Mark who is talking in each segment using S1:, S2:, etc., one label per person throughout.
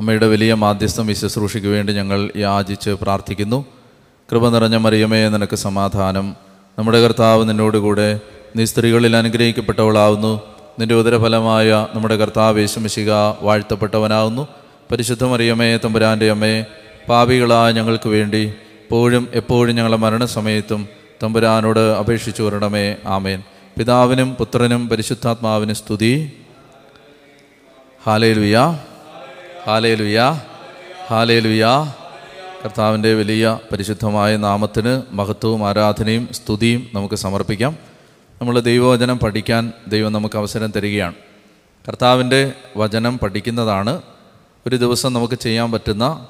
S1: അമ്മയുടെ വലിയ മാധ്യസ്ഥം വിശുശ്രൂഷയ്ക്ക് വേണ്ടി ഞങ്ങൾ യാചിച്ച് പ്രാർത്ഥിക്കുന്നു. കൃപ നിറഞ്ഞ മറിയമേ നിനക്ക് സമാധാനം. നമ്മുടെ കർത്താവ് നിന്നോടുകൂടെ നീ സ്ത്രീകളിൽ അനുഗ്രഹിക്കപ്പെട്ടവളാവുന്നു. നിന്റെ ഉദരഫലമായ നമ്മുടെ കർത്താവ് യേശുമിശിക വാഴ്ത്തപ്പെട്ടവനാവുന്നു. പരിശുദ്ധ മറിയമേ തമ്പുരാന്റെ അമ്മേ പാപികളായ ഞങ്ങൾക്ക് വേണ്ടി എപ്പോഴും എപ്പോഴും ഞങ്ങളുടെ മരണസമയത്തും തമ്പുരാനോട് അപേക്ഷിച്ചു വരണമേ. ആമേൻ. പിതാവിനും പുത്രനും പരിശുദ്ധാത്മാവിനും സ്തുതി. Hallelujah hallelujah hallelujah. കർത്താവിന്റെ വലിയ പരിശുദ്ധമായ നാമത്തിന് മഹത്വവും ആരാധനയും സ്തുതിയും നമുക്ക് സമർപ്പിക്കാം. നമ്മൾ ദൈവവചനം പഠിക്കാൻ ദൈവം നമുക്ക് അവസരം തരികയാണ്. കർത്താവിന്റെ വചനം പഠിക്കുന്നതാണ് ഒരു ദിവസം നമുക്ക് ചെയ്യാൻ പറ്റുന്ന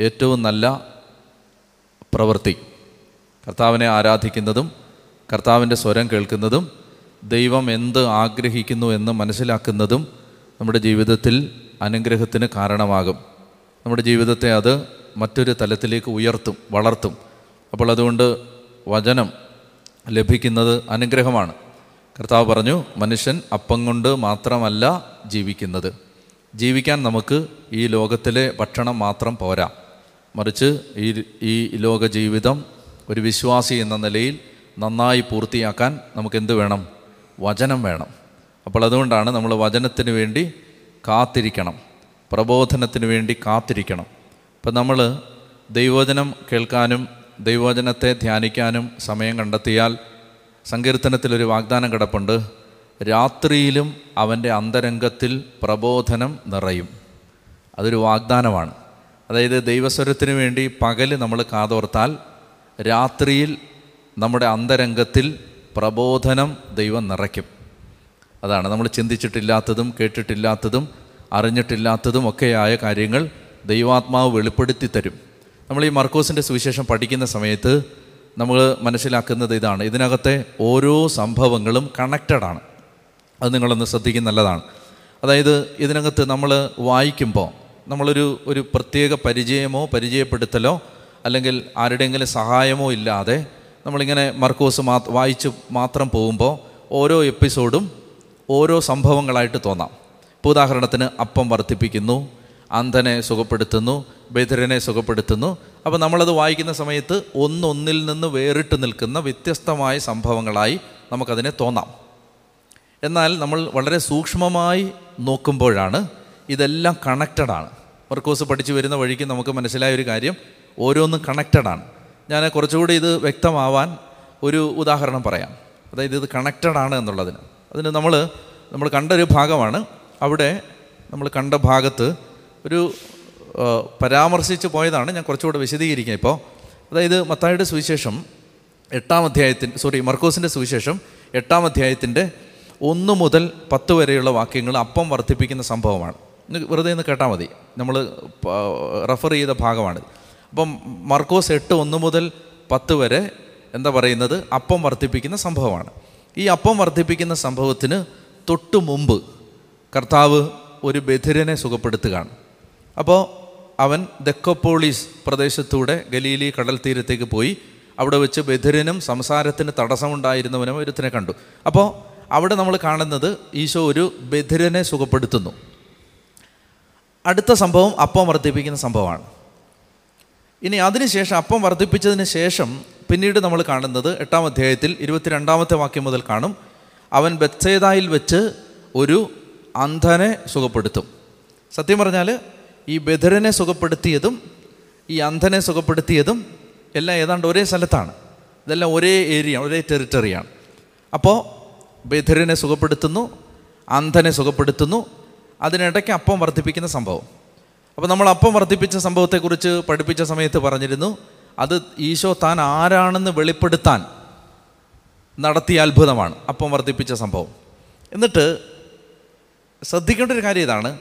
S1: ഏറ്റവും നല്ല പ്രവൃത്തി. കർത്താവിനെ ആരാധിക്കുന്നതും കർത്താവിന്റെ സ്വരം കേൾക്കുന്നതും ദൈവം എന്ത് ആഗ്രഹിക്കുന്നു എന്ന് മനസ്സിലാക്കുന്നതും നമ്മുടെ ജീവിതത്തിൽ അനുഗ്രഹത്തിന് കാരണമാകും. നമ്മുടെ ജീവിതത്തെ അത് മറ്റൊരു തലത്തിലേക്ക് ഉയർത്തും വളർത്തും. അപ്പോൾ അതുകൊണ്ട് വചനം ലഭിക്കുന്നത് അനുഗ്രഹമാണ്. കർത്താവ് പറഞ്ഞു മനുഷ്യൻ അപ്പം കൊണ്ട് മാത്രമല്ല ജീവിക്കുന്നത്. ജീവിക്കാൻ നമുക്ക് ഈ ലോകത്തിലെ ഭക്ഷണം മാത്രം പോരാ. മറിച്ച് ഈ ഈ ലോക ജീവിതം ഒരു വിശ്വാസി എന്ന നിലയിൽ നന്നായി പൂർത്തിയാക്കാൻ നമുക്ക് എന്ത് വേണം? വചനം വേണം. അപ്പോൾ അതുകൊണ്ടാണ് നമ്മൾ വചനത്തിന് വേണ്ടി കാത്തിരിക്കണം. പ്രബോധനത്തിന് വേണ്ടി കാത്തിരിക്കണം. ഇപ്പം നമ്മൾ ദൈവവചനം കേൾക്കാനും ദൈവവചനത്തെ ധ്യാനിക്കാനും സമയം കണ്ടെത്തിയാൽ സങ്കീർത്തനത്തിലൊരു വാഗ്ദാനം കിടപ്പുണ്ട്. രാത്രിയിലും അവന്റെ അന്തരംഗത്തിൽ പ്രബോധനം നിറയും. അതൊരു വാഗ്ദാനമാണ്. അതായത് ദൈവസ്വരത്തിന് വേണ്ടി പകൽ നമ്മൾ കാതോർത്താൽ രാത്രിയിൽ നമ്മുടെ അന്തരംഗത്തിൽ പ്രബോധനം ദൈവം നിറയ്ക്കും. അതാണ്. നമ്മൾ ചിന്തിച്ചിട്ടില്ലാത്തതും കേട്ടിട്ടില്ലാത്തതും അറിഞ്ഞിട്ടില്ലാത്തതും ഒക്കെയായ കാര്യങ്ങൾ ദൈവാത്മാവ് വെളിപ്പെടുത്തി തരും. നമ്മൾ ഈ മർക്കോസിന്റെ സുവിശേഷം പഠിക്കുന്ന സമയത്ത് നമ്മൾ മനസ്സിലാക്കുന്നത് ഇതാണ്. ഇതിനകത്തെ ഓരോ സംഭവങ്ങളും കണക്റ്റഡ് ആണ്. അത് നിങ്ങളൊന്ന് ശ്രദ്ധിക്കുന്ന നല്ലതാണ്. അതായത് ഇതിനകത്ത് നമ്മൾ വായിക്കുമ്പോൾ നമ്മളൊരു ഒരു പ്രത്യേക പരിചയമോ പരിചയപ്പെടുത്തലോ അല്ലെങ്കിൽ ആരുടെയെങ്കിലും സഹായമോ ഇല്ലാതെ നമ്മളിങ്ങനെ മർക്കോസ് മാ വായിച്ച് മാത്രം പോകുമ്പോൾ ഓരോ എപ്പിസോഡും ഓരോ സംഭവങ്ങളായിട്ട് തോന്നാം. ഇപ്പോൾ ഉദാഹരണത്തിന് അപ്പം വർദ്ധിപ്പിക്കുന്നു അന്ധനെ സുഖപ്പെടുത്തുന്നു ബധിരനെ സുഖപ്പെടുത്തുന്നു. അപ്പോൾ നമ്മളത് വായിക്കുന്ന സമയത്ത് ഒന്നൊന്നിൽ നിന്ന് വേറിട്ട് നിൽക്കുന്ന വ്യത്യസ്തമായ സംഭവങ്ങളായി നമുക്കതിനെ തോന്നാം. എന്നാൽ നമ്മൾ വളരെ സൂക്ഷ്മമായി നോക്കുമ്പോഴാണ് ഇതെല്ലാം കണക്റ്റഡ് ആണ്. മർക്കോസ് പഠിച്ചു വരുന്ന വഴിക്ക് നമുക്ക് മനസ്സിലായ ഒരു കാര്യം ഓരോന്നും കണക്റ്റഡ് ആണ്. ഞാൻ കുറച്ചുകൂടി ഇത് വ്യക്തമാവാൻ ഒരു ഉദാഹരണം പറയാം. അതായത് ഇത് കണക്റ്റഡ് ആണ് എന്നുള്ളതിന്. അതിന് നമ്മൾ നമ്മൾ കണ്ട ഒരു ഭാഗമാണ്. അവിടെ നമ്മൾ കണ്ട ഭാഗത്ത് ഒരു പരാമർശിച്ച് പോയതാണ്. ഞാൻ കുറച്ചുകൂടെ വിശദീകരിക്കുക ഇപ്പോൾ അതായത് മത്തായുടെ സുവിശേഷം എട്ടാം അധ്യായത്തിന്റെ സോറി മർക്കോസിന്റെ സുവിശേഷം എട്ടാം അധ്യായത്തിന്റെ ഒന്ന് മുതൽ പത്ത് വരെയുള്ള വാക്യങ്ങൾ അപ്പം വർദ്ധിപ്പിക്കുന്ന സംഭവമാണ്. വെറുതെ ഒന്ന് കേട്ടാൽ മതി. നമ്മൾ റെഫർ ചെയ്ത ഭാഗമാണ് അപ്പം മർക്കോസ് എട്ട് ഒന്ന് മുതൽ പത്ത് വരെ എന്താ പറയുന്നത്? അപ്പം വർദ്ധിപ്പിക്കുന്ന സംഭവമാണ്. ഈ അപ്പം വർദ്ധിപ്പിക്കുന്ന സംഭവത്തിന് തൊട്ടു മുമ്പ് കർത്താവ് ഒരു ബധിരനെ സുഖപ്പെടുത്തുകയാണ്. അപ്പോൾ അവൻ ദക്കോപ്പോളീസ് പ്രദേശത്തൂടെ ഗലീലി കടൽ തീരത്തേക്ക് പോയി അവിടെ വെച്ച് ബധിരനും സംസാരത്തിന് തടസ്സമുണ്ടായിരുന്നവനും ഒരുത്തിനെ കണ്ടു. അപ്പോൾ അവിടെ നമ്മൾ കാണുന്നത് ഈശോ ഒരു ബധിരനെ സുഖപ്പെടുത്തുന്നു. അടുത്ത സംഭവം അപ്പം വർദ്ധിപ്പിക്കുന്ന സംഭവമാണ്. ഇനി അതിനുശേഷം അപ്പം വർദ്ധിപ്പിച്ചതിന് ശേഷം പിന്നീട് നമ്മൾ കാണുന്നത് എട്ടാം അധ്യായത്തിൽ ഇരുപത്തിരണ്ടാമത്തെ വാക്യം മുതൽ കാണും അവൻ ബത്സേതായിൽ വെച്ച് ഒരു അന്ധനെ സുഖപ്പെടുത്തും. സത്യം പറഞ്ഞാൽ ഈ ബധിരനെ സുഖപ്പെടുത്തിയതും ഈ അന്ധനെ സുഖപ്പെടുത്തിയതും എല്ലാം ഏതാണ്ട് ഒരേ സ്ഥലത്താണ്. ഇതെല്ലാം ഒരേ ഏരിയ ഒരേ ടെറിറ്ററിയാണ് അപ്പോൾ ബധിരനെ സുഖപ്പെടുത്തുന്നു അന്ധനെ സുഖപ്പെടുത്തുന്നു അതിനിടയ്ക്ക് അപ്പം വർദ്ധിപ്പിക്കുന്ന സംഭവം. അപ്പോൾ നമ്മൾ അപ്പം വർദ്ധിപ്പിച്ച സംഭവത്തെക്കുറിച്ച് പഠിപ്പിച്ച സമയത്ത് പറഞ്ഞിരുന്നു അത് ഈശോ താൻ ആരാണെന്ന് വെളിപ്പെടുത്താൻ നടത്തിയ അത്ഭുതമാണ് അപ്പം വർദ്ധിപ്പിച്ച സംഭവം. എന്നിട്ട് ശ്രദ്ധിക്കേണ്ട ഒരു കാര്യം ഇതാണ്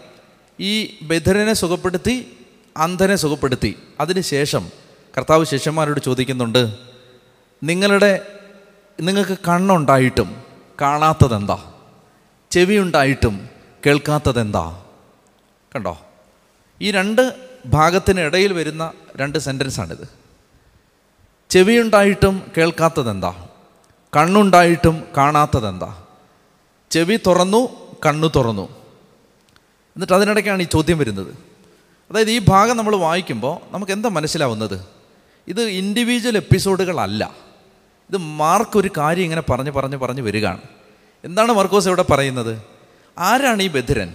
S1: ഈ ബധിരനെ സുഖപ്പെടുത്തി അന്ധനെ സുഖപ്പെടുത്തി അതിനുശേഷം കർത്താവ് ശിഷ്യന്മാരോട് ചോദിക്കുന്നുണ്ട് നിങ്ങളുടെ നിങ്ങൾക്ക് കണ്ണുണ്ടായിട്ടും കാണാത്തതെന്താ? ചെവി ഉണ്ടായിട്ടും കേൾക്കാത്തതെന്താ? കണ്ടോ? ഈ രണ്ട് ഭാഗത്തിനിടയിൽ വരുന്ന രണ്ട് സെന്റൻസാണിത്. ചെവിയുണ്ടായിട്ടും കേൾക്കാത്തതെന്താ? കണ്ണുണ്ടായിട്ടും കാണാത്തതെന്താ? ചെവി തുറന്നു കണ്ണു തുറന്നു. എന്നിട്ട് അതിനിടയ്ക്കാണ് ഈ ചോദ്യം വരുന്നത്. അതായത് ഈ ഭാഗം നമ്മൾ വായിക്കുമ്പോൾ നമുക്ക് എന്താ മനസ്സിലാവുന്നത്? ഇത് ഇൻഡിവിജ്വൽ എപ്പിസോഡുകളല്ല ഇത് മാർക്ക് ഒരു കാര്യം ഇങ്ങനെ പറഞ്ഞ് പറഞ്ഞ് പറഞ്ഞ് വരികയാണ്. എന്താണ് മാർക്കോസ് ഇവിടെ പറയുന്നത്? ആരാണ് ഈ ബധിരൻ?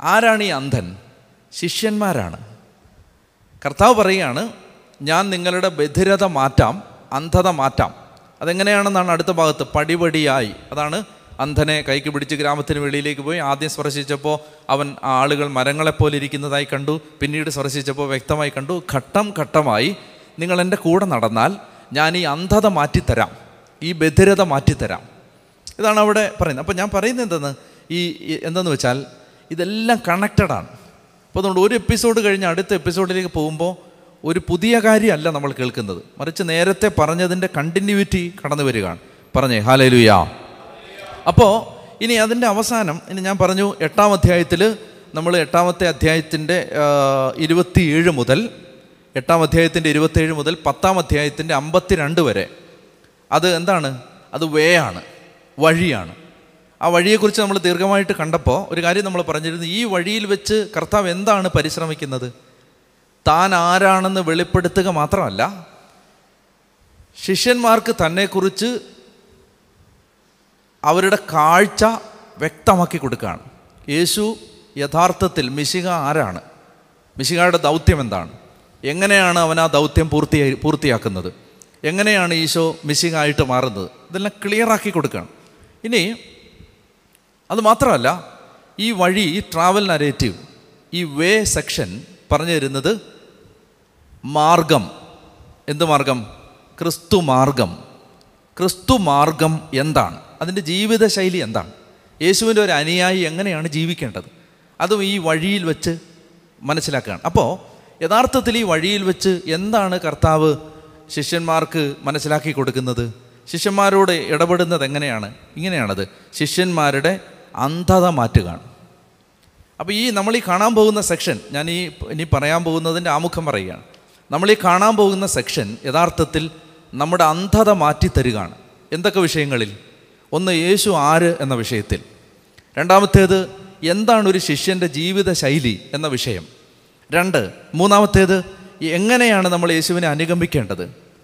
S1: ആരാണ് ഈ അന്ധൻ? ശിഷ്യന്മാരാണ്. കർത്താവ് പറയുകയാണ് ഞാൻ നിങ്ങളുടെ ബധിരത മാറ്റാം അന്ധത മാറ്റാം. അതെങ്ങനെയാണെന്നാണ് അടുത്ത ഭാഗത്ത്. പടിപടിയായി. അതാണ് അന്ധനെ കൈക്ക് പിടിച്ച് ഗ്രാമത്തിന് വെളിയിലേക്ക് പോയി. ആദ്യം സ്പർശിച്ചപ്പോൾ അവൻ ആളുകൾ മരങ്ങളെപ്പോലെ ഇരിക്കുന്നതായി കണ്ടു. പിന്നീട് സ്പർശിച്ചപ്പോൾ വ്യക്തമായി കണ്ടു ഘട്ടം ഘട്ടമായി നിങ്ങൾ എന്റെ കൂടെ നടന്നാൽ ഞാൻ ഈ അന്ധത മാറ്റിത്തരാം ഈ ബധിരത മാറ്റിത്തരാം. ഇതാണ് അവിടെ പറയുന്നത്. അപ്പോൾ ഞാൻ പറയുന്നത് എന്തെന്ന്? ഈ എന്തെന്ന് വെച്ചാൽ ഇതെല്ലാം കണക്റ്റഡാണ് അപ്പോൾ അതുകൊണ്ട് ഒരു എപ്പിസോഡ് കഴിഞ്ഞ് അടുത്ത എപ്പിസോഡിലേക്ക് പോകുമ്പോൾ ഒരു പുതിയ കാര്യമല്ല നമ്മൾ കേൾക്കുന്നത്. മറിച്ച് നേരത്തെ പറഞ്ഞതിന്റെ കണ്ടിന്യൂറ്റി കടന്നു വരികയാണ്. പറഞ്ഞേ ഹാലലുയാ അപ്പോൾ ഇനി അതിന്റെ അവസാനം ഇനി ഞാൻ പറഞ്ഞു എട്ടാം അധ്യായത്തിൽ നമ്മൾ എട്ടാമത്തെ അധ്യായത്തിന്റെ ഇരുപത്തിയേഴ് മുതൽ എട്ടാം അധ്യായത്തിന്റെ ഇരുപത്തേഴ് മുതൽ പത്താം അധ്യായത്തിന്റെ അമ്പത്തിരണ്ട് വരെ. അത് എന്താണ്? അത് വേ ആണ് വഴിയാണ്. ആ വഴിയെക്കുറിച്ച് നമ്മൾ ദീർഘമായിട്ട് കണ്ടപ്പോൾ ഒരു കാര്യം നമ്മൾ പറഞ്ഞിരുന്നു. ഈ വഴിയിൽ വെച്ച് കർത്താവ് എന്താണ് പരിശ്രമിക്കുന്നത്? താൻ ആരാണെന്ന് വെളിപ്പെടുത്തുക മാത്രമല്ല ശിഷ്യന്മാർക്ക് തന്നെക്കുറിച്ച് അവരുടെ കാഴ്ച വ്യക്തമാക്കി കൊടുക്കുകയാണ്. യേശു യഥാർത്ഥത്തിൽ മിശിക ആരാണ്? മിശികയുടെ ദൗത്യം എന്താണ്? എങ്ങനെയാണ് അവൻ ആ ദൗത്യം പൂർത്തിയായി പൂർത്തിയാക്കുന്നത്? എങ്ങനെയാണ് ഈശോ മിശിക ആയിട്ട് മാറുന്നത്? ഇതെല്ലാം ക്ലിയറാക്കി കൊടുക്കുകയാണ്. ഇനി അത് മാത്രമല്ല ഈ വഴി ഈ ട്രാവൽ നരേറ്റീവ് ഈ വേ സെക്ഷൻ പറഞ്ഞു തരുന്നത് മാർഗം. എന്ത് മാർഗം? ക്രിസ്തു മാർഗം. ക്രിസ്തു മാർഗം എന്താണ്? അതിന്റെ ജീവിതശൈലി എന്താണ്? യേശുവിന്റെ ഒരു അനുയായി എങ്ങനെയാണ് ജീവിക്കേണ്ടത്? അതും ഈ വഴിയിൽ വെച്ച് മനസ്സിലാക്കുകയാണ്. അപ്പോൾ യഥാർത്ഥത്തിൽ ഈ വഴിയിൽ വെച്ച് എന്താണ് കർത്താവ് ശിഷ്യന്മാർക്ക് മനസ്സിലാക്കി കൊടുക്കുന്നത്? ശിഷ്യന്മാരോട് ഇടപെടുന്നത് എങ്ങനെയാണ്? ഇങ്ങനെയാണത്. ശിഷ്യന്മാരുടെ അന്ധത മാറ്റുകയാണ്. അപ്പോൾ ഈ നമ്മൾ ഈ കാണാൻ പോകുന്ന സെക്ഷൻ ഞാൻ ഈ ഇനി പറയാൻ പോകുന്നതിന്റെ ആമുഖം പറയുകയാണ്. നമ്മൾ ഈ കാണാൻ പോകുന്ന സെക്ഷൻ യഥാർത്ഥത്തിൽ നമ്മുടെ അന്ധത മാറ്റി തരികയാണ്. എന്തൊക്കെ വിഷയങ്ങളിൽ? ഒന്ന് യേശു ആര് എന്ന വിഷയത്തിൽ. രണ്ടാമത്തേത് എന്താണ് ഒരു ശിഷ്യന്റെ ജീവിത ശൈലി എന്ന വിഷയം. രണ്ട് മൂന്നാമത്തേത് എങ്ങനെയാണ് നമ്മൾ യേശുവിനെ അനുഗമിക്കേണ്ടത്?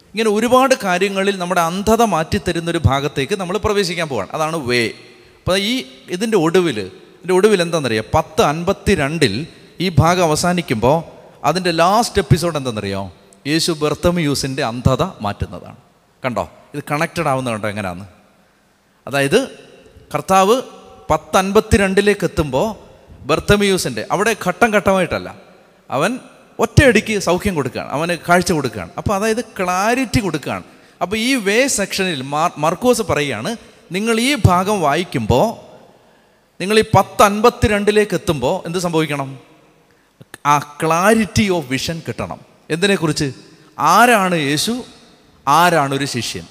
S1: ഇങ്ങനെ ഒരുപാട് കാര്യങ്ങളിൽ നമ്മുടെ അന്ധത മാറ്റിത്തരുന്നൊരു ഭാഗത്തേക്ക് നമ്മൾ പ്രവേശിക്കാൻ പോവാണ്. അതാണ് വേ അപ്പോൾ ഈ ഇതിന്റെ ഒടുവിൽ ഇതിന്റെ ഒടുവിൽ എന്താണെന്നറിയോ? പത്ത് അൻപത്തി രണ്ടിൽ ഈ ഭാഗം അവസാനിക്കുമ്പോൾ അതിന്റെ ലാസ്റ്റ് എപ്പിസോഡ് എന്താണെന്നറിയോ? യേശു ബെർത്തമിയൂസിന്റെ അന്ധത മാറ്റുന്നതാണ്. കണ്ടോ? ഇത് കണക്റ്റഡ് ആവുന്ന കണ്ടോ എങ്ങനെയാന്ന് അതായത് കർത്താവ് പത്ത് അൻപത്തി രണ്ടിലേക്ക് എത്തുമ്പോൾ ബർത്തമിയൂസിന്റെ അവിടെ ഘട്ടം ഘട്ടമായിട്ടല്ല. അവൻ ഒറ്റയടിക്ക് സൗഖ്യം കൊടുക്കുകയാണ് അവന് കാഴ്ച കൊടുക്കുകയാണ്. അപ്പോൾ അതായത് ക്ലാരിറ്റി കൊടുക്കുകയാണ്. അപ്പോൾ ഈ വേ സെക്ഷനിൽ മാർ മർക്കോസ് പറയുകയാണ് നിങ്ങൾ ഈ ഭാഗം വായിക്കുമ്പോൾ നിങ്ങൾ ഈ പത്ത് അൻപത്തി രണ്ടിലേക്ക് എത്തുമ്പോൾ എന്ത് സംഭവിക്കണം? ആ ക്ലാരിറ്റി ഓഫ് വിഷൻ കിട്ടണം. എന്തിനെക്കുറിച്ച്? ആരാണ് യേശു? ആരാണ് ഒരു ശിഷ്യൻ?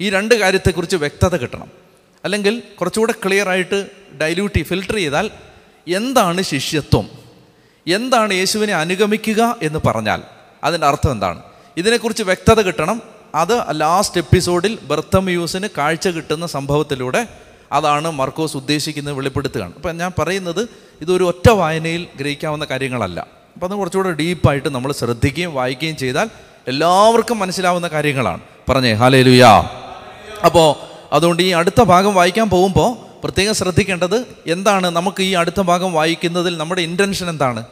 S1: ഈ രണ്ട് കാര്യത്തെക്കുറിച്ച് വ്യക്തത കിട്ടണം. അല്ലെങ്കിൽ കുറച്ചുകൂടെ ക്ലിയർ ആയിട്ട് ഡൈല്യൂട്ടി ഫിൽട്ടർ ചെയ്താൽ എന്താണ് ശിഷ്യത്വം? എന്താണ് യേശുവിനെ അനുഗമിക്കുക എന്ന് പറഞ്ഞാൽ അതിന്റെ അർത്ഥം എന്താണ്? ഇതിനെക്കുറിച്ച് വ്യക്തത കിട്ടണം. അത് ലാസ്റ്റ് എപ്പിസോഡിൽ ബർത്തമ്യൂസിന് കാഴ്ച കിട്ടുന്ന സംഭവത്തിലൂടെ അതാണ് മർക്കോസ് ഉദ്ദേശിക്കുന്നത് വെളിപ്പെടുത്തുകയാണ്. അപ്പം ഞാൻ പറയുന്നത് ഇതൊരു ഒറ്റ വായനയിൽ ഗ്രഹിക്കാവുന്ന കാര്യങ്ങളല്ല. അപ്പം അത് കുറച്ചുകൂടെ ഡീപ്പായിട്ട് നമ്മൾ ശ്രദ്ധിക്കുകയും വായിക്കുകയും ചെയ്താൽ എല്ലാവർക്കും മനസ്സിലാവുന്ന കാര്യങ്ങളാണ്. പറഞ്ഞേ ഹാലേ ലുയാ അപ്പോൾ അതുകൊണ്ട് ഈ അടുത്ത ഭാഗം വായിക്കാൻ പോകുമ്പോൾ പ്രത്യേകം ശ്രദ്ധിക്കേണ്ടത് എന്താണ് നമുക്ക് ഈ അടുത്ത ഭാഗം വായിക്കുന്നതിൽ നമ്മുടെ ഇന്റൻഷൻ എന്താണ്?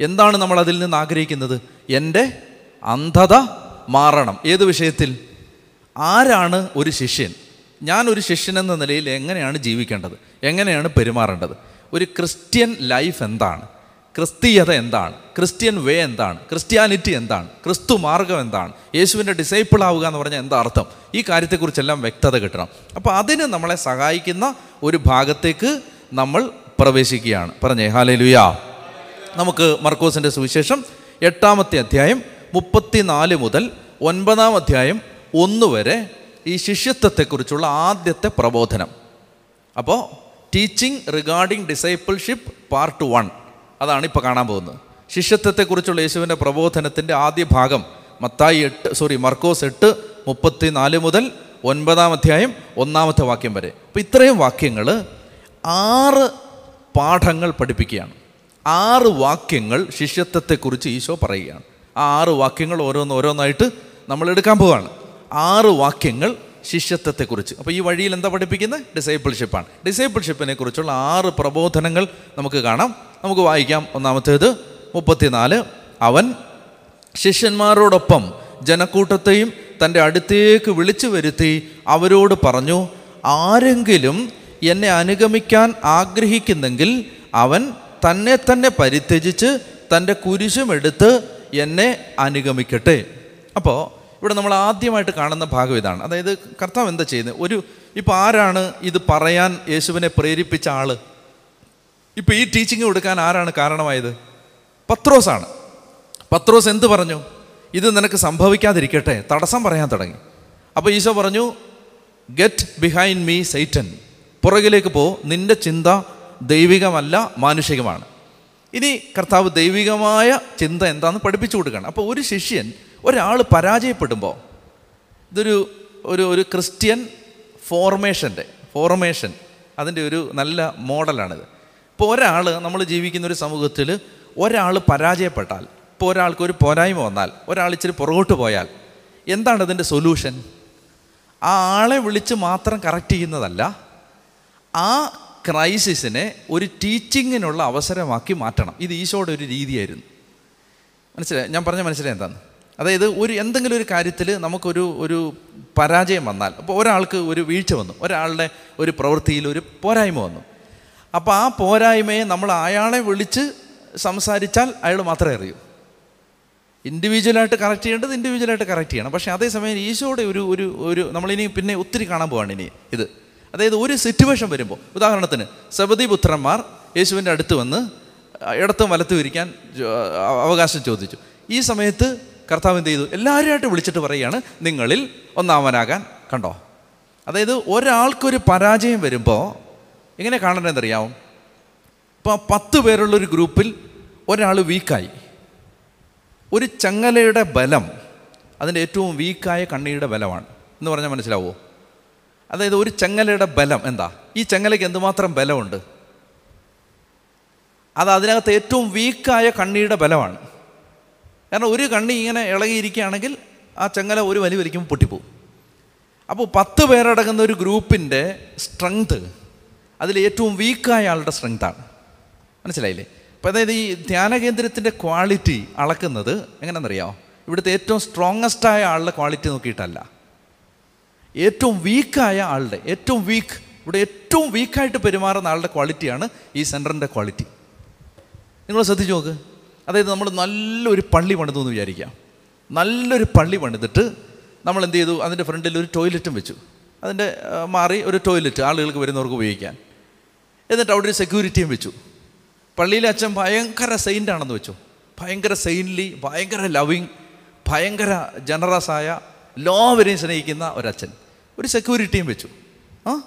S1: എന്താണ് നമ്മൾ അതിൽ നിന്ന് ആഗ്രഹിക്കുന്നത്? എന്റെ അന്ധത മാറണം. ഏത് വിഷയത്തിൽ? ആരാണ് ഒരു ശിഷ്യൻ? ഞാൻ ഒരു ശിഷ്യൻ എന്ന നിലയിൽ എങ്ങനെയാണ് ജീവിക്കേണ്ടത്? എങ്ങനെയാണ് പെരുമാറേണ്ടത്? ഒരു ക്രിസ്ത്യൻ ലൈഫ് എന്താണ്? ക്രിസ്തീയത എന്താണ്? ക്രിസ്ത്യൻ വേ എന്താണ്? ക്രിസ്ത്യാനിറ്റി എന്താണ്? ക്രിസ്തു മാർഗം എന്താണ്? യേശുവിന്റെ ഡിസൈപ്പിൾ ആവുക എന്ന് പറഞ്ഞാൽ എന്താ അർത്ഥം? ഈ കാര്യത്തെക്കുറിച്ചെല്ലാം വ്യക്തത കിട്ടണം. അപ്പോൾ അതിന് നമ്മളെ സഹായിക്കുന്ന ഒരു ഭാഗത്തേക്ക് നമ്മൾ പ്രവേശിക്കുകയാണ്. പറഞ്ഞേ ഹാലേ ലുയാ നമുക്ക് മർക്കോസിന്റെ സുവിശേഷം എട്ടാമത്തെ അധ്യായം മുപ്പത്തിനാല് മുതൽ ഒൻപതാം അധ്യായം ഒന്ന് വരെ ഈ ശിഷ്യത്വത്തെക്കുറിച്ചുള്ള ആദ്യത്തെ പ്രബോധനം. അപ്പോൾ teaching regarding discipleship part one അതാണ് ഇപ്പോൾ കാണാൻ പോകുന്നത്. ശിഷ്യത്വത്തെക്കുറിച്ചുള്ള യേശുവിന്റെ പ്രബോധനത്തിന്റെ ആദ്യ ഭാഗം മത്തായി എട്ട് സോറി മർക്കോസ് എട്ട് മുപ്പത്തി നാല് മുതൽ ഒൻപതാം അധ്യായം ഒന്നാമത്തെ വാക്യം വരെ. അപ്പോൾ ഇത്രയും വാക്യങ്ങൾ ആറ് പാഠങ്ങൾ പഠിപ്പിക്കുകയാണ്. ആറ് വാക്യങ്ങൾ ശിഷ്യത്വത്തെക്കുറിച്ച് ഈശോ പറയുകയാണ്. ആ ആറ് വാക്യങ്ങൾ ഓരോന്ന് ഓരോന്നായിട്ട് നമ്മൾ എടുക്കാൻ പോവാണ്. ആറ് വാക്യങ്ങൾ ശിഷ്യത്വത്തെക്കുറിച്ച്. അപ്പോൾ ഈ വഴിയിൽ എന്താ പഠിപ്പിക്കുന്നത്? ഡിസൈപ്പിൾഷിപ്പാണ് ഡിസൈപ്പിൾഷിപ്പിനെ കുറിച്ചുള്ള ആറ് പ്രബോധനങ്ങൾ നമുക്ക് കാണാം. നമുക്ക് വായിക്കാം. ഒന്നാമത്തേത് മുപ്പത്തിനാല്. അവൻ ശിഷ്യന്മാരോടൊപ്പം ജനക്കൂട്ടത്തെയും തന്റെ അടുത്തേക്ക് വിളിച്ചു വരുത്തി അവരോട് പറഞ്ഞു ആരെങ്കിലും എന്നെ അനുഗമിക്കാൻ ആഗ്രഹിക്കുന്നെങ്കിൽ അവൻ തന്നെ തന്നെ പരിത്യജിച്ച് തന്റെ കുരിശും എടുത്ത് എന്നെ അനുഗമിക്കട്ടെ. അപ്പോൾ ഇവിടെ നമ്മൾ ആദ്യമായിട്ട് കാണുന്ന ഭാഗം ഇതാണ്. അതായത് കർത്താവ് എന്താ ചെയ്യുന്നത്? ഒരു ഇപ്പോൾ ആരാണ് ഇത് പറയാൻ യേശുവിനെ പ്രേരിപ്പിച്ച ആൾ ഇപ്പോൾ ഈ ടീച്ചിങ് കൊടുക്കാൻ ആരാണ് കാരണമായത്? പത്രോസാണ്. പത്രോസ് എന്ത് പറഞ്ഞു? ഇത് നിനക്ക് സംഭവിക്കാതിരിക്കട്ടെ. തടസ്സം പറയാൻ തുടങ്ങി. അപ്പോൾ ഈശോ പറഞ്ഞു ഗെറ്റ് ബിഹൈൻഡ് മീ സൈറ്റൻ പുറകിലേക്ക് പോ. നിന്റെ ചിന്ത ദൈവികമല്ല മാനുഷികമാണ്. ഇനി കർത്താവ് ദൈവികമായ ചിന്ത എന്താണെന്ന് പഠിപ്പിച്ചു കൊടുക്കണം. അപ്പോൾ ഒരു ശിഷ്യൻ ഒരാൾ പരാജയപ്പെടുമ്പോൾ ഇതൊരു ഒരു ഒരു ക്രിസ്ത്യൻ ഫോർമേഷന്റെ ഫോർമേഷൻ അതിന്റെ ഒരു നല്ല മോഡലാണിത്. ഇപ്പോൾ ഒരാൾ നമ്മൾ ജീവിക്കുന്ന ഒരു സമൂഹത്തിൽ ഒരാൾ പരാജയപ്പെട്ടാൽ ഇപ്പോൾ ഒരാൾക്ക് ഒരു പോരായ്മ വന്നാൽ ഒരാൾ ഇച്ചിരി പുറകോട്ട് പോയാൽ എന്താണ് അതിന്റെ സൊല്യൂഷൻ? ആ ആളെ വിളിച്ച് മാത്രം കറക്റ്റ് ചെയ്യുന്നതല്ല ആ ക്രൈസിസിനെ ഒരു ടീച്ചിങ്ങിനുള്ള അവസരമാക്കി മാറ്റണം. ഇത് ഈശോയുടെ ഒരു രീതിയായിരുന്നു. മനസ്സിലായി? ഞാൻ പറഞ്ഞ മനസ്സിലായി എന്താണ്? അതായത് ഒരു എന്തെങ്കിലും ഒരു കാര്യത്തിൽ നമുക്കൊരു ഒരു പരാജയം വന്നാൽ അപ്പോൾ ഒരാൾക്ക് ഒരു വീഴ്ച വന്നു. ഒരാളുടെ ഒരു പ്രവൃത്തിയിൽ ഒരു പോരായ്മ വന്നു. അപ്പോൾ ആ പോരായ്മയെ നമ്മൾ അയാളെ വിളിച്ച് സംസാരിച്ചാൽ അയാൾ മാത്രമേ അറിയൂ. ഇൻഡിവിജ്വലായിട്ട് കറക്റ്റ് ചെയ്യേണ്ടത് ഇൻഡിവിജ്വലായിട്ട് കറക്റ്റ് ചെയ്യണം. പക്ഷേ അതേസമയം ഈശോയുടെ ഒരു ഒരു ഒരു നമ്മളിനി പിന്നെ ഒത്തിരി കാണാൻ പോവാണ് ഇനി ഇത്. അതായത് ഒരു സിറ്റുവേഷൻ വരുമ്പോൾ ഉദാഹരണത്തിന് സബദി പുത്രന്മാർ യേശുവിന്റെ അടുത്ത് വന്ന് ഇടത്തും വലത്തും ഇരിക്കാൻ അവകാശം ചോദിച്ചു. ഈ സമയത്ത് കർത്താവ് എന്ത് ചെയ്തു? എല്ലാവരുമായിട്ട് വിളിച്ചിട്ട് പറയുകയാണ് നിങ്ങളിൽ ഒന്നാമനാകാൻ കണ്ടോ? അതായത് ഒരാൾക്കൊരു പരാജയം വരുമ്പോൾ എങ്ങനെ കാണണമെന്നറിയാമോ ഇപ്പോൾ പത്ത് പേരുള്ളൊരു ഗ്രൂപ്പിൽ ഒരാൾ വീക്കായി ഒരു ചങ്ങലയുടെ ബലം അതിന്റെ ഏറ്റവും വീക്കായ കണ്ണിയുടെ ബലമാണ്. എന്ന് പറഞ്ഞാൽ മനസ്സിലാവുമോ അതായത് ഒരു ചങ്ങലയുടെ ബലം എന്താ? ഈ ചങ്ങലയ്ക്ക് എന്തുമാത്രം ബലമുണ്ട്? അത് അതിനകത്ത് ഏറ്റവും വീക്കായ കണ്ണിയുടെ ബലമാണ്. കാരണം ഒരു കണ്ണി ഇങ്ങനെ ഇളകിയിരിക്കുകയാണെങ്കിൽ ആ ചങ്ങല ഒരു വലി വലിക്കുമ്പോൾ പൊട്ടിപ്പോവും. അപ്പോൾ പത്ത് പേരടങ്ങുന്ന ഒരു ഗ്രൂപ്പിന്റെ സ്ട്രെങ്ത് അതിൽ ഏറ്റവും വീക്കായ ആളുടെ സ്ട്രെങ്താണ്. മനസ്സിലായില്ലേ? അപ്പോൾ അതായത് ഈ ധ്യാന കേന്ദ്രത്തിന്റെ ക്വാളിറ്റി അളക്കുന്നത് എങ്ങനെയാണെന്നറിയാമോ? ഇവിടുത്തെ ഏറ്റവും സ്ട്രോങ്ങസ്റ്റായ ആളുടെ ക്വാളിറ്റി നോക്കിയിട്ടല്ല. ഏറ്റവും വീക്കായ ആളുടെ ഏറ്റവും വീക്ക് ഇവിടെ ഏറ്റവും വീക്കായിട്ട് പെരുമാറുന്ന ആളുടെ ക്വാളിറ്റിയാണ് ഈ സെന്ററിന്റെ ക്വാളിറ്റി നിങ്ങൾ ശ്രദ്ധിച്ചു നോക്ക്. അതായത് നമ്മൾ നല്ലൊരു പള്ളി പണിതു എന്ന് വിചാരിക്കാം നല്ലൊരു പള്ളി പണിതിട്ട് നമ്മൾ എന്ത് ചെയ്തു? അതിന്റെ ഫ്രണ്ടിൽ ഒരു ടോയ്ലറ്റും വെച്ചു. അതിന്റെ മാറി ഒരു ടോയ്ലറ്റ് ആളുകൾക്ക് വരുന്നവർക്ക് ഉപയോഗിക്കാൻ. എന്നിട്ട് അവിടെ ഒരു സെക്യൂരിറ്റിയും വെച്ചു. പള്ളിയിലെ അച്ഛൻ ഭയങ്കര സെയിന്റ് ആണെന്ന് വെച്ചു. ഭയങ്കര സെയിൻലി ഭയങ്കര ലവിങ് ഭയങ്കര ജനറസായ എല്ലാവരെയും സ്നേഹിക്കുന്ന ഒരച്ഛൻ. ഒരു സെക്യൂരിറ്റിയും വെച്ചു. ആ?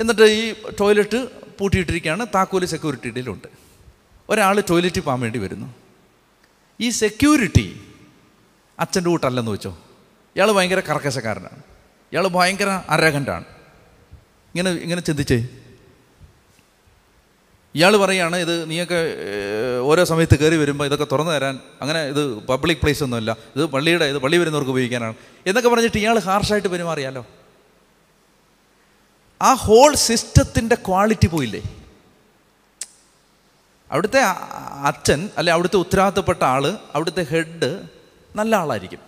S1: എന്നിട്ട് ഈ ടോയ്ലറ്റ് പൂട്ടിയിട്ടിരിക്കുകയാണ് താക്കോൽ സെക്യൂരിറ്റിയിലുണ്ട് ഒരാൾ ടോയ്ലറ്റിൽ പോകാൻ വേണ്ടി വരുന്നു. ഈ സെക്യൂരിറ്റി അച്ഛന്റെ കൂട്ടല്ലെന്ന് വെച്ചോ? ഇയാൾ ഭയങ്കര കർക്കശക്കാരനാണ്. ഇയാൾ ഭയങ്കര അരകണ്ടാണ് ഇങ്ങനെ ഇങ്ങനെ ചിന്തിച്ചേ? ഇയാൾ പറയാണ് ഇത് നീയൊക്കെ ഓരോ സമയത്ത് കയറി വരുമ്പോൾ ഇതൊക്കെ തുറന്നു തരാൻ അങ്ങനെ ഇത് പബ്ലിക് പ്ലേസ് ഒന്നുമല്ല ഇത് പള്ളിയുടെ ഇത് പള്ളി വരുന്നവർക്ക് ഉപയോഗിക്കാനാണ്. എന്നൊക്കെ പറഞ്ഞിട്ട് ഇയാൾ ഹാർഷായിട്ട് പെരുമാറിയാലോ? ആ ഹോൾ സിസ്റ്റത്തിന്റെ ക്വാളിറ്റി പോയില്ലേ? അവിടുത്തെ അച്ഛൻ അല്ലെ അവിടുത്തെ ഉത്തരവാദിത്തപ്പെട്ട ആൾ അവിടുത്തെ ഹെഡ് നല്ല ആളായിരിക്കും.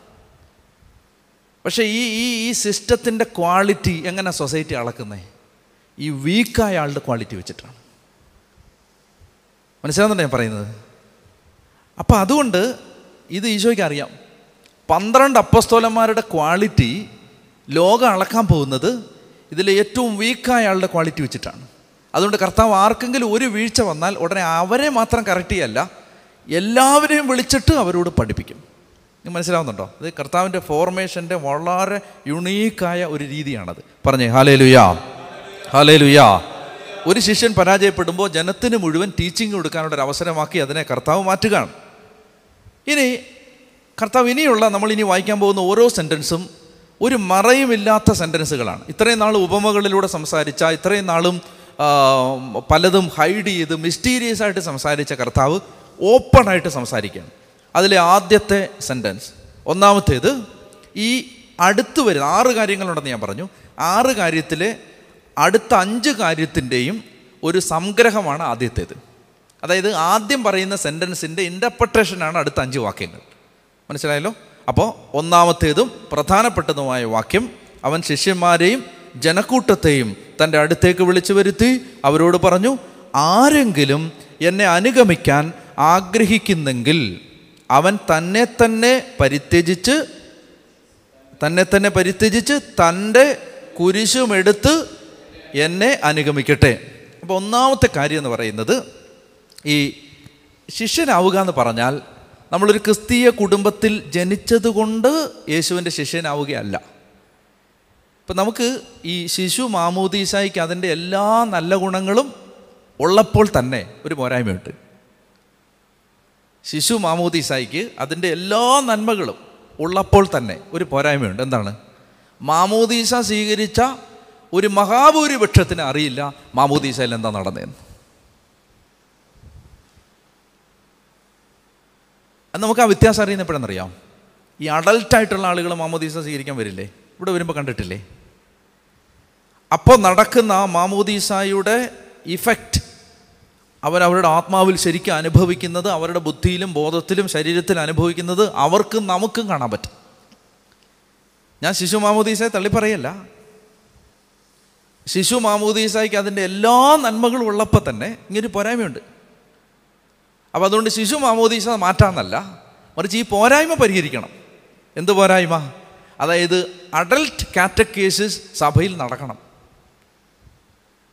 S1: പക്ഷേ ഈ ഈ ഈ സിസ്റ്റത്തിന്റെ ക്വാളിറ്റി എങ്ങനെ സൊസൈറ്റി അളക്കുന്നത് ഈ വീക്കായ ആളുടെ ക്വാളിറ്റി വെച്ചിട്ടാണ്. മനസ്സിലാകുന്നുണ്ടോ ഞാൻ പറയുന്നത്? അപ്പോൾ അതുകൊണ്ട് ഇത് ഈശോയ്ക്ക് അറിയാം. പന്ത്രണ്ട് അപ്പസ്തോലന്മാരുടെ ക്വാളിറ്റി ലോകം അളക്കാൻ പോകുന്നത് ഇതിൽ ഏറ്റവും വീക്കായ ആളുടെ ക്വാളിറ്റി വെച്ചിട്ടാണ്. അതുകൊണ്ട് കർത്താവ് ആർക്കെങ്കിലും ഒരു വീഴ്ച വന്നാൽ ഉടനെ അവരെ മാത്രം കറക്റ്റ് ചെയ്യല്ല എല്ലാവരെയും വിളിച്ചിട്ട് അവരോട് പഠിപ്പിക്കും. നിങ്ങൾ മനസ്സിലാവുന്നുണ്ടോ? ഇത് കർത്താവിന്റെ ഫോർമേഷന്റെ വളരെ യുണീക്കായ ഒരു രീതിയാണത്. പറഞ്ഞേ ഹാലേ ലുയാ ഹാലേ ലുയാ ഒരു ശിഷ്യൻ പരാജയപ്പെടുമ്പോൾ ജനത്തിന് മുഴുവൻ ടീച്ചിങ് കൊടുക്കാനുള്ള ഒരു അവസരമാക്കി അതിനെ കർത്താവ് മാറ്റുകയാണ്. ഇനി കർത്താവ് ഇനിയുള്ള നമ്മൾ ഇനി വായിക്കാൻ പോകുന്ന ഓരോ സെന്റൻസും ഒരു മറയുമില്ലാത്ത സെന്റൻസുകളാണ് ഇത്രയും നാൾ ഉപമകളിലൂടെ സംസാരിച്ച ഇത്രയും നാളും പലതും ഹൈഡ് ചെയ്ത് മിസ്റ്റീരിയസ് ആയിട്ട് സംസാരിച്ച കർത്താവ് ഓപ്പണായിട്ട് സംസാരിക്കുകയാണ്. അതിലെ ആദ്യത്തെ സെന്റൻസ് ഒന്നാമത്തേത് ഈ അടുത്ത് വരുന്ന ആറ് കാര്യങ്ങളുണ്ടെന്ന് ഞാൻ പറഞ്ഞു. ആറ് കാര്യത്തിലെ അടുത്ത അഞ്ച് കാര്യത്തിന്റെയും ഒരു സംഗ്രഹമാണ് ആദ്യത്തേത്. അതായത് ആദ്യം പറയുന്ന സെന്റൻസിന്റെ ഇന്റർപ്രട്ടേഷനാണ് അടുത്ത അഞ്ച് വാക്യങ്ങൾ. മനസ്സിലായല്ലോ? അപ്പോൾ ഒന്നാമത്തേതും പ്രധാനപ്പെട്ടതുമായ വാക്യം അവൻ ശിഷ്യന്മാരെയും ജനക്കൂട്ടത്തെയും തന്റെ അടുത്തേക്ക് വിളിച്ചു വരുത്തി അവരോട് പറഞ്ഞു ആരെങ്കിലും എന്നെ അനുഗമിക്കാൻ ആഗ്രഹിക്കുന്നെങ്കിൽ അവൻ തന്നെ തന്നെ പരിത്യജിച്ച് തന്നെ തന്നെ പരിത്യജിച്ച് തന്റെ കുരിശുമെടുത്ത് എന്നെ അനുഗമിക്കട്ടെ. അപ്പോൾ ഒന്നാമത്തെ കാര്യം എന്ന് പറയുന്നത് ഈ ശിഷ്യനാവുക എന്ന് പറഞ്ഞാൽ നമ്മളൊരു ക്രിസ്തീയ കുടുംബത്തിൽ ജനിച്ചതുകൊണ്ട് യേശുവിന്റെ ശിഷ്യനാവുകയല്ല. ഇപ്പം നമുക്ക് ഈ ശിശു മാമൂദീസായിക്ക് അതിന്റെ എല്ലാ നല്ല ഗുണങ്ങളും ഉള്ളപ്പോൾ തന്നെ ഒരു പോരായ്മയുണ്ട്. ശിശു മാമൂദീസായിക്ക് അതിന്റെ എല്ലാ നന്മകളും ഉള്ളപ്പോൾ തന്നെ ഒരു പോരായ്മയുണ്ട്. എന്താണ്? മാമൂദീസ സ്വീകരിച്ച ഒരു മഹാഭൂരിപക്ഷത്തിന് അറിയില്ല മാമൂദീസയിൽ എന്താ നടന്നതെന്ന്. നമുക്ക് ആ വ്യത്യാസം അറിയുന്ന എപ്പോഴെന്നറിയാം ഈ അഡൽട്ടായിട്ടുള്ള ആളുകൾ മാമോദീസ സ്വീകരിക്കാൻ വരില്ലേ? ഇവിടെ വരുമ്പോൾ കണ്ടിട്ടില്ലേ? അപ്പോൾ നടക്കുന്ന ആ മാമോദീസായുടെ ഇഫക്റ്റ് അവരവരുടെ ആത്മാവിൽ ശരിക്കും അനുഭവിക്കുന്നത് അവരുടെ ബുദ്ധിയിലും ബോധത്തിലും ശരീരത്തിലും അനുഭവിക്കുന്നത് അവർക്കും നമുക്കും കാണാൻ പറ്റും. ഞാൻ ശിശു മാമോദീസയെ തള്ളിപ്പറയല്ല. ശിശു മാമോദീസായിക്ക് അതിന്റെ എല്ലാ നന്മകളും ഉള്ളപ്പോൾ തന്നെ ഇങ്ങനൊരു പോരായ്മയുണ്ട്. അപ്പോൾ അതുകൊണ്ട് ശിശു മാമോദീസ മാറ്റാമെന്നല്ല മറിച്ച് ഈ പോരായ്മ പരിഹരിക്കണം. എന്ത് പോരായ്മ? അതായത് അഡൽട്ട് കാറ്റക്കേസസ് സഭയിൽ നടക്കണം.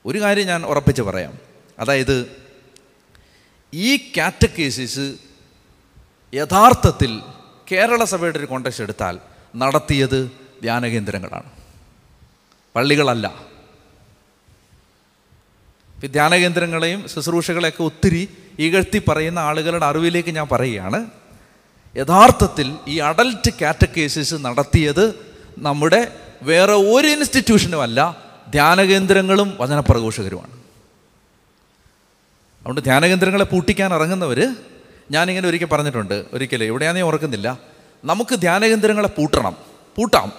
S1: ഒരു കാര്യം ഞാൻ ഉറപ്പിച്ച് പറയാം. അതായത് ഈ കാറ്റക്കേസസ് യഥാർത്ഥത്തിൽ കേരള സഭയുടെ ഒരു കോണ്ടക്സ്റ്റ് എടുത്താൽ നടത്തിയത് ധ്യാനകേന്ദ്രങ്ങളാണ്. പള്ളികളല്ല. ഇപ്പം ധ്യാനകേന്ദ്രങ്ങളെയും ശുശ്രൂഷകളെയൊക്കെ ഒത്തിരി ഇകഴ്ത്തി പറയുന്ന ആളുകളുടെ അറിവിലേക്ക് ഞാൻ പറയുകയാണ്. യഥാർത്ഥത്തിൽ ഈ അഡൽട്ട് കാറ്റഗേസിസ് നടത്തിയത് നമ്മുടെ വേറെ ഒരു ഇൻസ്റ്റിറ്റ്യൂഷനും അല്ല ധ്യാനകേന്ദ്രങ്ങളും വചനപ്രഘോഷകരുമാണ്. അതുകൊണ്ട് ധ്യാനകേന്ദ്രങ്ങളെ പൂട്ടിക്കാൻ ഇറങ്ങുന്നവർ ഞാനിങ്ങനെ ഒരിക്കൽ പറഞ്ഞിട്ടുണ്ട് ഒരിക്കലും എവിടെയാണെന്ന് ഓർക്കുന്നില്ല. നമുക്ക് ധ്യാനകേന്ദ്രങ്ങളെ പൂട്ടണം. പൂട്ടാം.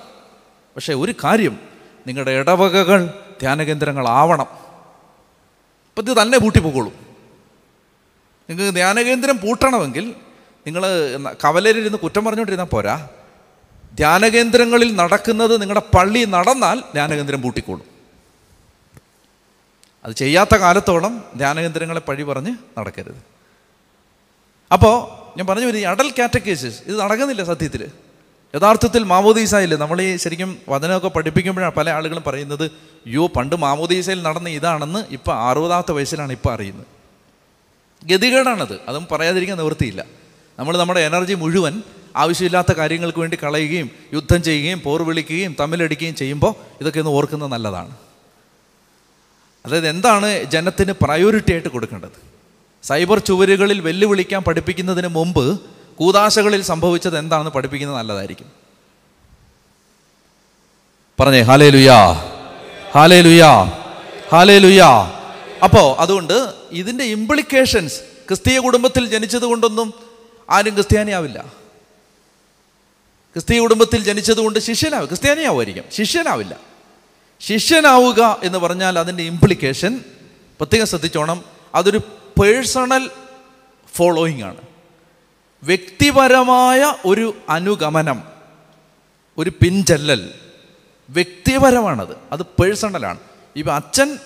S1: പക്ഷേ ഒരു കാര്യം നിങ്ങളുടെ ഇടവകകൾ ധ്യാനകേന്ദ്രങ്ങളാവണം അപ്പം ഇത് തന്നെ പൂട്ടിപ്പോക്കോളൂ നിങ്ങൾക്ക് ധ്യാനകേന്ദ്രം പൂട്ടണമെങ്കിൽ നിങ്ങൾ കവലരിരുന്ന് കുറ്റം പറഞ്ഞുകൊണ്ടിരുന്നാൽ പോരാ. ധ്യാനകേന്ദ്രങ്ങളിൽ നടക്കുന്നത് നിങ്ങളുടെ പള്ളി നടന്നാൽ ധ്യാനകേന്ദ്രം പൂട്ടിക്കോളും. അത് ചെയ്യാത്ത കാലത്തോളം ധ്യാനകേന്ദ്രങ്ങളെ പഴി പറഞ്ഞ് നടക്കരുത്. അപ്പോൾ ഞാൻ പറഞ്ഞു വരും അടൽ കാറ്റഗേസസ് ഇത് നടക്കുന്നില്ല സത്യത്തിൽ യഥാർത്ഥത്തിൽ മാമോദീസയിൽ നമ്മൾ ഈ ശരിക്കും വചനമൊക്കെ പഠിപ്പിക്കുമ്പോഴാണ് പല ആളുകളും പറയുന്നത് യോ പണ്ട് മാമോദീസയിൽ നടന്ന ഇതാണെന്ന് ഇപ്പം അറുപതാമത്തെ വയസ്സിലാണ് ഇപ്പം അറിയുന്നത്. ഗതികേടാണത്. അതും പറയാതിരിക്കാൻ നിവൃത്തിയില്ല. നമ്മൾ നമ്മുടെ എനർജി മുഴുവൻ ആവശ്യമില്ലാത്ത കാര്യങ്ങൾക്ക് വേണ്ടി കളയുകയും യുദ്ധം ചെയ്യുകയും പോർ വിളിക്കുകയും തമ്മിലടിക്കുകയും ചെയ്യുമ്പോൾ ഇതൊക്കെ ഒന്ന് ഓർക്കുന്നത് നല്ലതാണ്. അതായത് എന്താണ് ജനത്തിന് പ്രയോറിറ്റി ആയിട്ട് കൊടുക്കേണ്ടത്? സൈബർ ചുവരുകളിൽ വെല്ലുവിളിക്കാൻ പഠിപ്പിക്കുന്നതിന് മുമ്പ് കൂതാശകളിൽ സംഭവിച്ചത് എന്താണെന്ന് പഠിപ്പിക്കുന്നത് നല്ലതായിരിക്കും. പറഞ്ഞേ ഹാലേ ലുയാ ഹാലേ ലുയാ ഹാലേ ലുയാ അപ്പോൾ അതുകൊണ്ട് ഇതിന്റെ ഇംപ്ലിക്കേഷൻസ് ക്രിസ്തീയ കുടുംബത്തിൽ ജനിച്ചത് കൊണ്ടൊന്നും ആരും ക്രിസ്ത്യാനിയാവില്ല. ക്രിസ്തീയ കുടുംബത്തിൽ ജനിച്ചതുകൊണ്ട് ശിഷ്യനാവും ക്രിസ്ത്യാനിയാവുമായിരിക്കും ശിഷ്യനാവില്ല. ശിഷ്യനാവുക എന്ന് പറഞ്ഞാൽ അതിന്റെ ഇംപ്ലിക്കേഷൻ പ്രത്യേകം ശ്രദ്ധിച്ചോണം അതൊരു പേഴ്സണൽ ഫോളോയിങ് ആണ്. വ്യക്തിപരമായ ഒരു അനുഗമനം ഒരു പിൻചെല്ലൽ വ്യക്തിപരമാണത്. അത് പേഴ്സണലാണ് ഇപ്പം അച്ഛൻ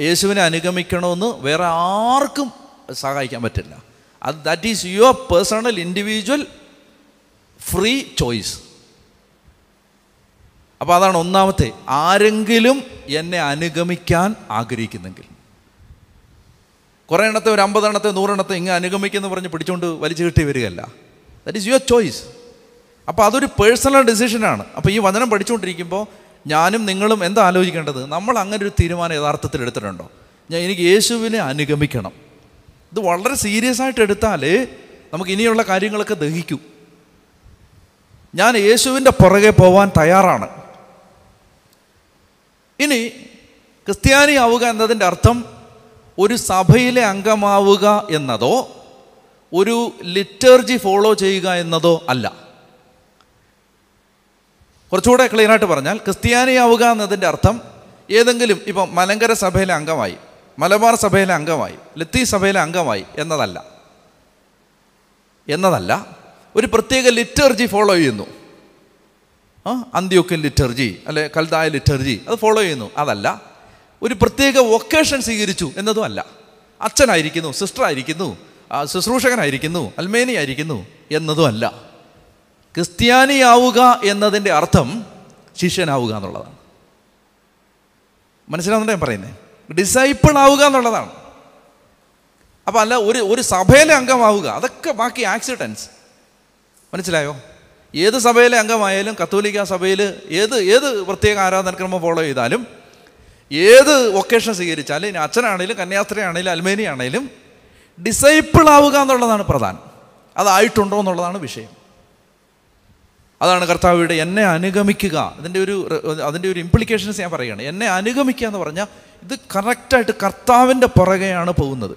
S1: യേശുവിനെ അനുഗമിക്കണമെന്ന് വേറെ ആർക്കും സഹായിക്കാൻ പറ്റില്ല. അത് that is your personal individual free choice അപ്പോൾ അതാണ് ഒന്നാമത്തെ. ആരെങ്കിലും എന്നെ അനുഗമിക്കാൻ ആഗ്രഹിക്കുന്നെങ്കിൽ. കുറേ എണ്ണത്തെ ഒരു അമ്പതെണ്ണത്തെ നൂറെണ്ണത്തെ ഇങ്ങനെ അനുഗമിക്കുന്നു പറഞ്ഞ് പിടിച്ചുകൊണ്ട് വലിച്ചു കിട്ടി വരികയല്ല. ദാറ്റ് ഈസ് യുവർ ചോയ്സ് അപ്പോൾ അതൊരു പേഴ്സണൽ ഡിസിഷനാണ് അപ്പോൾ ഈ വചനം പഠിച്ചുകൊണ്ടിരിക്കുമ്പോൾ ഞാനും നിങ്ങളും എന്താ ആലോചിക്കേണ്ടത്? നമ്മൾ അങ്ങനെ ഒരു തീരുമാനം യഥാർത്ഥത്തിൽ എടുത്തിട്ടുണ്ടോ? ഞാൻ എനിക്ക് യേശുവിനെ അനുഗമിക്കണം. ഇത് വളരെ സീരിയസ് ആയിട്ട് എടുത്താലേ നമുക്ക് ഇനിയുള്ള കാര്യങ്ങളൊക്കെ ദഹിക്കൂ. ഞാൻ യേശുവിന്റെ പുറകെ പോവാൻ തയ്യാറാണ്. ഇനി ക്രിസ്ത്യാനി ആവുക എന്നതിന്റെ അർത്ഥം ഒരു സഭയിലെ അംഗമാവുക എന്നതോ ഒരു ലിറ്റർജി ഫോളോ ചെയ്യുക എന്നതോ അല്ല. കുറച്ചുകൂടെ ക്ലിയറായിട്ട് പറഞ്ഞാൽ ക്രിസ്ത്യാനിയാവുക എന്നതിന്റെ അർത്ഥം ഏതെങ്കിലും ഇപ്പം മലങ്കര സഭയിലെ അംഗമായി മലബാർ സഭയിലെ അംഗമായി ലത്തി സഭയിലെ അംഗമായി എന്നതല്ല. എന്നതല്ല ഒരു പ്രത്യേക ലിറ്റർജി ഫോളോ ചെയ്യുന്നു. ആ അന്ത്യോക്യൻ ലിറ്റർജി അല്ലെ കൽതായ ലിറ്റർജി അത് ഫോളോ ചെയ്യുന്നു. അതല്ല ഒരു പ്രത്യേക വൊക്കേഷൻ സ്വീകരിച്ചു എന്നതും അല്ല അച്ഛനായിരിക്കുന്നു ആ, ശുശ്രൂഷകനായിരിക്കുന്നു അൽമേനി ആയിരിക്കുന്നു എന്നതും അല്ല ക്രിസ്ത്യാനിയാവുക എന്നതിന്റെ അർത്ഥം ശിഷ്യനാവുക എന്നുള്ളതാണ്. മനസ്സിലാവുന്നുണ്ട് ഞാൻ പറയുന്നത് ഡിസൈപ്പിൾ ആവുക എന്നുള്ളതാണ്. അപ്പം അല്ല ഒരു ഒരു സഭയിലെ അംഗമാവുക അതൊക്കെ ബാക്കി ആക്സിഡൻസ്. മനസ്സിലായോ? ഏത് സഭയിലെ അംഗമായാലും കത്തോലിക്ക സഭയിൽ ഏത് ഏത് പ്രത്യേക ആരാധനക്രമം ഫോളോ ചെയ്താലും ഏത് വൊക്കേഷൻ സ്വീകരിച്ചാലും ഇനി അച്ഛനാണേലും കന്യാസ്ത്രീയാണേലും അൽമേനി ആണേലും ഡിസൈപ്പിൾ ആവുക എന്നുള്ളതാണ് പ്രധാനം. അതായിട്ടുണ്ടോ എന്നുള്ളതാണ് വിഷയം. അതാണ് കർത്താവിയുടെ എന്നെ അനുഗമിക്കുക. അതിന്റെ ഒരു അതിന്റെ ഒരു ഇംപ്ലിക്കേഷൻസ് ഞാൻ പറയുകയാണ്. എന്നെ അനുഗമിക്കുക എന്ന് പറഞ്ഞാൽ ഇത് കറക്റ്റായിട്ട് കർത്താവിന്റെ പുറകെയാണ് പോകുന്നത്.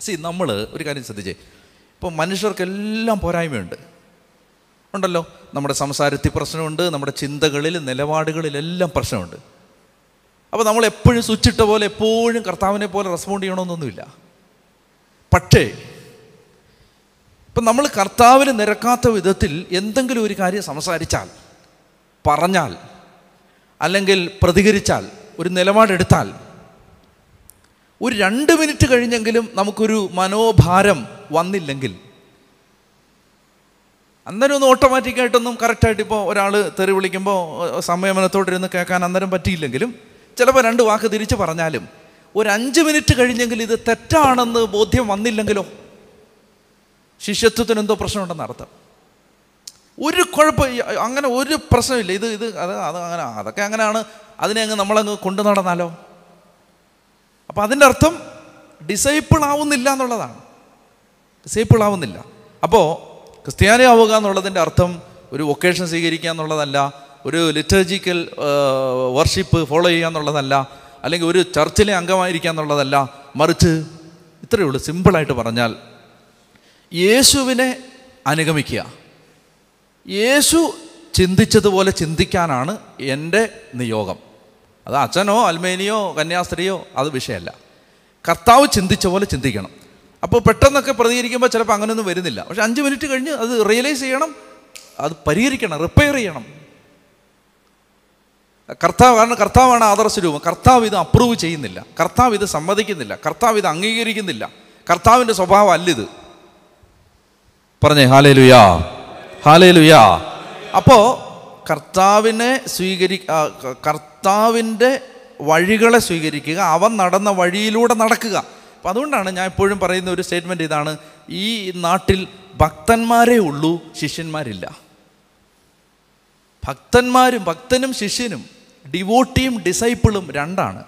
S1: സി നമ്മൾ ഒരു കാര്യം ശ്രദ്ധിച്ചേ. ഇപ്പോൾ മനുഷ്യർക്കെല്ലാം പോരായ്മയുണ്ട്. ഉണ്ടല്ലോ? നമ്മുടെ സംസാരത്തിൽ പ്രശ്നമുണ്ട് നമ്മുടെ ചിന്തകളിൽ നിലപാടുകളിലെല്ലാം പ്രശ്നമുണ്ട്. അപ്പോൾ നമ്മൾ എപ്പോഴും സ്വിച്ചിട്ട പോലെ എപ്പോഴും കർത്താവിനെ പോലെ റെസ്പോണ്ട് ചെയ്യണമെന്നൊന്നുമില്ല. പക്ഷേ ഇപ്പം നമ്മൾ കർത്താവിന് നിരക്കാത്ത വിധത്തിൽ എന്തെങ്കിലും ഒരു കാര്യം സംസാരിച്ചാൽ പറഞ്ഞാൽ അല്ലെങ്കിൽ പ്രതികരിച്ചാൽ ഒരു നിലപാടെടുത്താൽ ഒരു രണ്ട് മിനിറ്റ് കഴിഞ്ഞെങ്കിലും നമുക്കൊരു മനോഭാരം വന്നില്ലെങ്കിൽ അന്നേരം ഒന്ന് ഓട്ടോമാറ്റിക്കായിട്ടൊന്നും കറക്റ്റായിട്ട് ഇപ്പോൾ ഒരാൾ തെറി വിളിക്കുമ്പോൾ സംയമനത്തോടിരുന്ന് കേൾക്കാൻ അന്നേരം പറ്റിയില്ലെങ്കിലും ചിലപ്പോൾ രണ്ട് വാക്ക് തിരിച്ച് പറഞ്ഞാലും ഒരു അഞ്ച് മിനിറ്റ് കഴിഞ്ഞെങ്കിൽ ഇത് തെറ്റാണെന്ന് ബോധ്യം വന്നില്ലെങ്കിലോ? ശിഷ്യത്വത്തിന് എന്തോ പ്രശ്നമുണ്ടെന്ന് അർത്ഥം. ഒരു കുഴപ്പം അങ്ങനെ ഒരു പ്രശ്നമില്ല. ഇത് ഇത് അത് അത് അങ്ങനെ അതൊക്കെ അങ്ങനെയാണ്. അതിനെ അങ്ങ് നമ്മളങ്ങ് കൊണ്ടു നടന്നാലോ? അപ്പം അതിന്റെ അർത്ഥം ഡിസൈപ്പിൾ ആവുന്നില്ല എന്നുള്ളതാണ്. ഡിസൈപ്പിൾ ആവുന്നില്ല. അപ്പോൾ ക്രിസ്ത്യാനി ആവുക എന്നുള്ളതിന്റെ അർത്ഥം ഒരു വൊക്കേഷൻ സ്വീകരിക്കുക എന്നുള്ളതല്ല. ഒരു ലിറ്റർജിക്കൽ വർഷിപ്പ് ഫോളോ ചെയ്യുക എന്നുള്ളതല്ല അല്ലെങ്കിൽ ഒരു ചർച്ചിലെ അംഗമായിരിക്കുക എന്നുള്ളതല്ല മറിച്ച് ഇത്രയേ ഉള്ളൂ. സിമ്പിളായിട്ട് പറഞ്ഞാൽ യേശുവിനെ അനുഗമിക്കുക. യേശു ചിന്തിച്ചതുപോലെ ചിന്തിക്കാനാണ് എന്റെ നിയോഗം. അത് അച്ഛനോ അൽമേനിയോ കന്യാസ്ത്രീയോ അത് വിഷയമല്ല. കർത്താവ് ചിന്തിച്ച പോലെ ചിന്തിക്കണം. അപ്പോൾ പെട്ടെന്നൊക്കെ പ്രതികരിക്കുമ്പോൾ ചിലപ്പോൾ അങ്ങനെയൊന്നും വരുന്നില്ല. പക്ഷെ അഞ്ച് മിനിറ്റ് കഴിഞ്ഞ് അത് റിയലൈസ് ചെയ്യണം അത് പരിഹരിക്കണം റിപ്പയർ ചെയ്യണം. കർത്താവ് കാരണം കർത്താവാണ് ആദർശ രൂപം. കർത്താവ് ഇത് അപ്രൂവ് ചെയ്യുന്നില്ല. കർത്താവ് ഇത് സമ്മതിക്കുന്നില്ല. കർത്താവ് ഇത് അംഗീകരിക്കുന്നില്ല. കർത്താവിന്റെ സ്വഭാവം അല്ലിത് പറഞ്ഞേ ഹാലേ ലുയാ ഹാലേ ലുയാ അപ്പോൾ കർത്താവിനെ സ്വീകരി കർത്താവിന്റെ വഴികളെ സ്വീകരിക്കുക അവൻ നടന്ന വഴിയിലൂടെ നടക്കുക. അപ്പം അതുകൊണ്ടാണ് ഞാൻ എപ്പോഴും പറയുന്ന ഒരു സ്റ്റേറ്റ്മെന്റ് ഇതാണ് ഈ നാട്ടിൽ ഭക്തന്മാരേ ഉള്ളൂ ശിഷ്യന്മാരില്ല. ഭക്തന്മാരും ഭക്തനും ശിഷ്യനും ഡിവോട്ടിയും ഡിസൈപ്പിളും രണ്ടാണ്.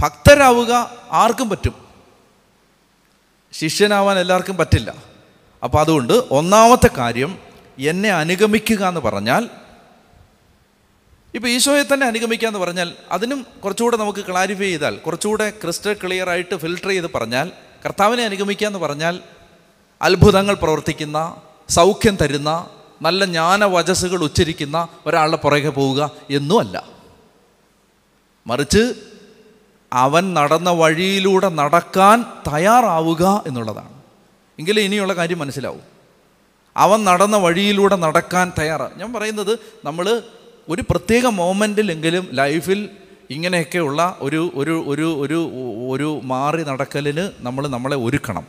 S1: ഭക്തരാവുക ആർക്കും പറ്റും. ശിഷ്യനാവാൻ എല്ലാവർക്കും പറ്റില്ല. അപ്പോൾ അതുകൊണ്ട് ഒന്നാമത്തെ കാര്യം എന്നെ അനുഗമിക്കുക എന്ന് പറഞ്ഞാൽ ഇപ്പോൾ ഈശോയെ തന്നെ അനുഗമിക്കുക എന്ന് പറഞ്ഞാൽ അതിനും കുറച്ചുകൂടെ നമുക്ക് ക്ലാരിഫൈ ചെയ്താൽ കുറച്ചുകൂടെ ക്രിസ്റ്റൽ ക്ലിയർ ആയിട്ട് ഫിൽട്ടർ ചെയ്ത് പറഞ്ഞാൽ കർത്താവിനെ അനുഗമിക്കുക എന്ന് പറഞ്ഞാൽ അത്ഭുതങ്ങൾ പ്രവർത്തിക്കുന്ന സൗഖ്യം തരുന്ന നല്ല ജ്ഞാനവചസ്സുകൾ ഉച്ചരിക്കുന്ന ഒരാളുടെ പുറകെ പോവുക എന്നുമല്ല. മറിച്ച് അവൻ നടന്ന വഴിയിലൂടെ നടക്കാൻ തയ്യാറാവുക എന്നുള്ളതാണ്. എങ്കിലും ഇനിയുള്ള കാര്യം മനസ്സിലാവും. അവൻ നടന്ന വഴിയിലൂടെ നടക്കാൻ തയ്യാറാണ് ഞാൻ പറയുന്നത് നമ്മൾ ഒരു പ്രത്യേക മോമെന്റിലെങ്കിലും ലൈഫിൽ ഇങ്ങനെയൊക്കെയുള്ള ഒരു ഒരു ഒരു ഒരു ഒരു മാറി നടക്കലിന് നമ്മൾ നമ്മളെ ഒരുക്കണം.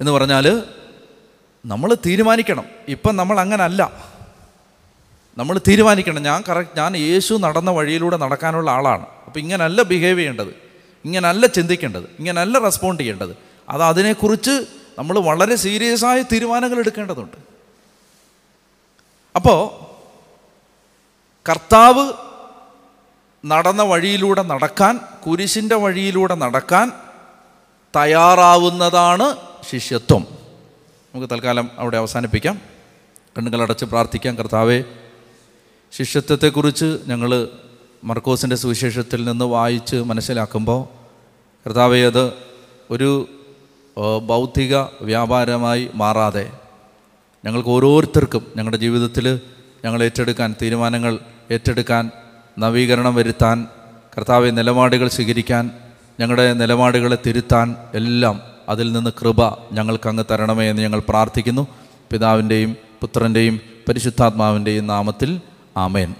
S1: എന്ന് പറഞ്ഞാൽ നമ്മൾ തീരുമാനിക്കണം. ഇപ്പം നമ്മൾ അങ്ങനല്ല. നമ്മൾ തീരുമാനിക്കണം. ഞാൻ കറക്റ്റ് ഞാൻ യേശു നടന്ന വഴിയിലൂടെ നടക്കാനുള്ള ആളാണ്. അപ്പോൾ ഇങ്ങനല്ല ബിഹേവ് ചെയ്യേണ്ടത്. ഇങ്ങനല്ല ചിന്തിക്കേണ്ടത്. ഇങ്ങനല്ല റെസ്പോണ്ട് ചെയ്യേണ്ടത്. അത് അതിനെക്കുറിച്ച് നമ്മൾ വളരെ സീരിയസ് ആയ തീരുമാനങ്ങൾ എടുക്കേണ്ടതുണ്ട്. അപ്പോൾ കർത്താവ് നടന്ന വഴിയിലൂടെ നടക്കാൻ കുരിശിന്റെ വഴിയിലൂടെ നടക്കാൻ തയ്യാറാവുന്നതാണ് ശിഷ്യത്വം. നമുക്ക് തൽക്കാലം അവിടെ അവസാനിപ്പിക്കാം. കണ്ണുകളടച്ച് പ്രാർത്ഥിക്കാം കർത്താവെ. ശിഷ്യത്വത്തെക്കുറിച്ച് ഞങ്ങൾ മർക്കോസിന്റെ സുവിശേഷത്തിൽ നിന്ന് വായിച്ച് മനസ്സിലാക്കുമ്പോൾ കർത്താവെ അത് ഒരു ഭൗതിക വ്യാപാരമായി മാറാതെ ഞങ്ങൾക്ക് ഓരോരുത്തർക്കും ഞങ്ങളുടെ ജീവിതത്തിൽ ഞങ്ങൾ ഏറ്റെടുക്കാൻ തീരുമാനങ്ങൾ ഏറ്റെടുക്കാൻ നവീകരണം വരുത്താൻ കർത്താവെ നിലപാടുകൾ സ്വീകരിക്കാൻ ഞങ്ങളുടെ നിലപാടുകളെ തിരുത്താൻ എല്ലാം അതിൽ നിന്ന് കൃപ ഞങ്ങൾക്ക് അങ്ങ് തരണമേ എന്ന് ഞങ്ങൾ പ്രാർത്ഥിക്കുന്നു. പിതാവിന്റെയും പുത്രന്റെയും പരിശുദ്ധാത്മാവിന്റെയും നാമത്തിൽ ആമേൻ.